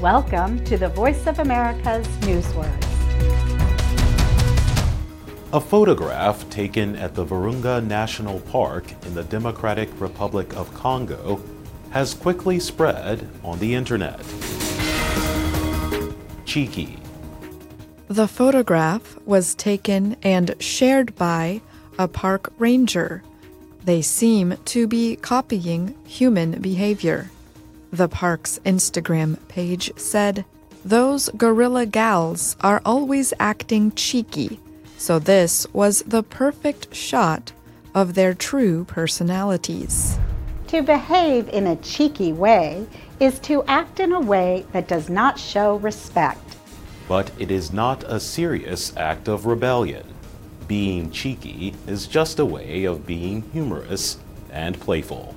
Welcome to the Voice of America's Newswords. A photograph taken at the Virunga National Park in the Democratic Republic of Congo has quickly spread on the internet. Cheeky. The photograph was taken and shared by a park ranger. They seem to be copying human behavior. The park's Instagram page said, Those gorilla gals are always acting cheeky, so this was the perfect shot of their true personalities. To behave in a cheeky way is to act in a way that does not show respect. But it is not a serious act of rebellion. Being cheeky is just a way of being humorous and playful.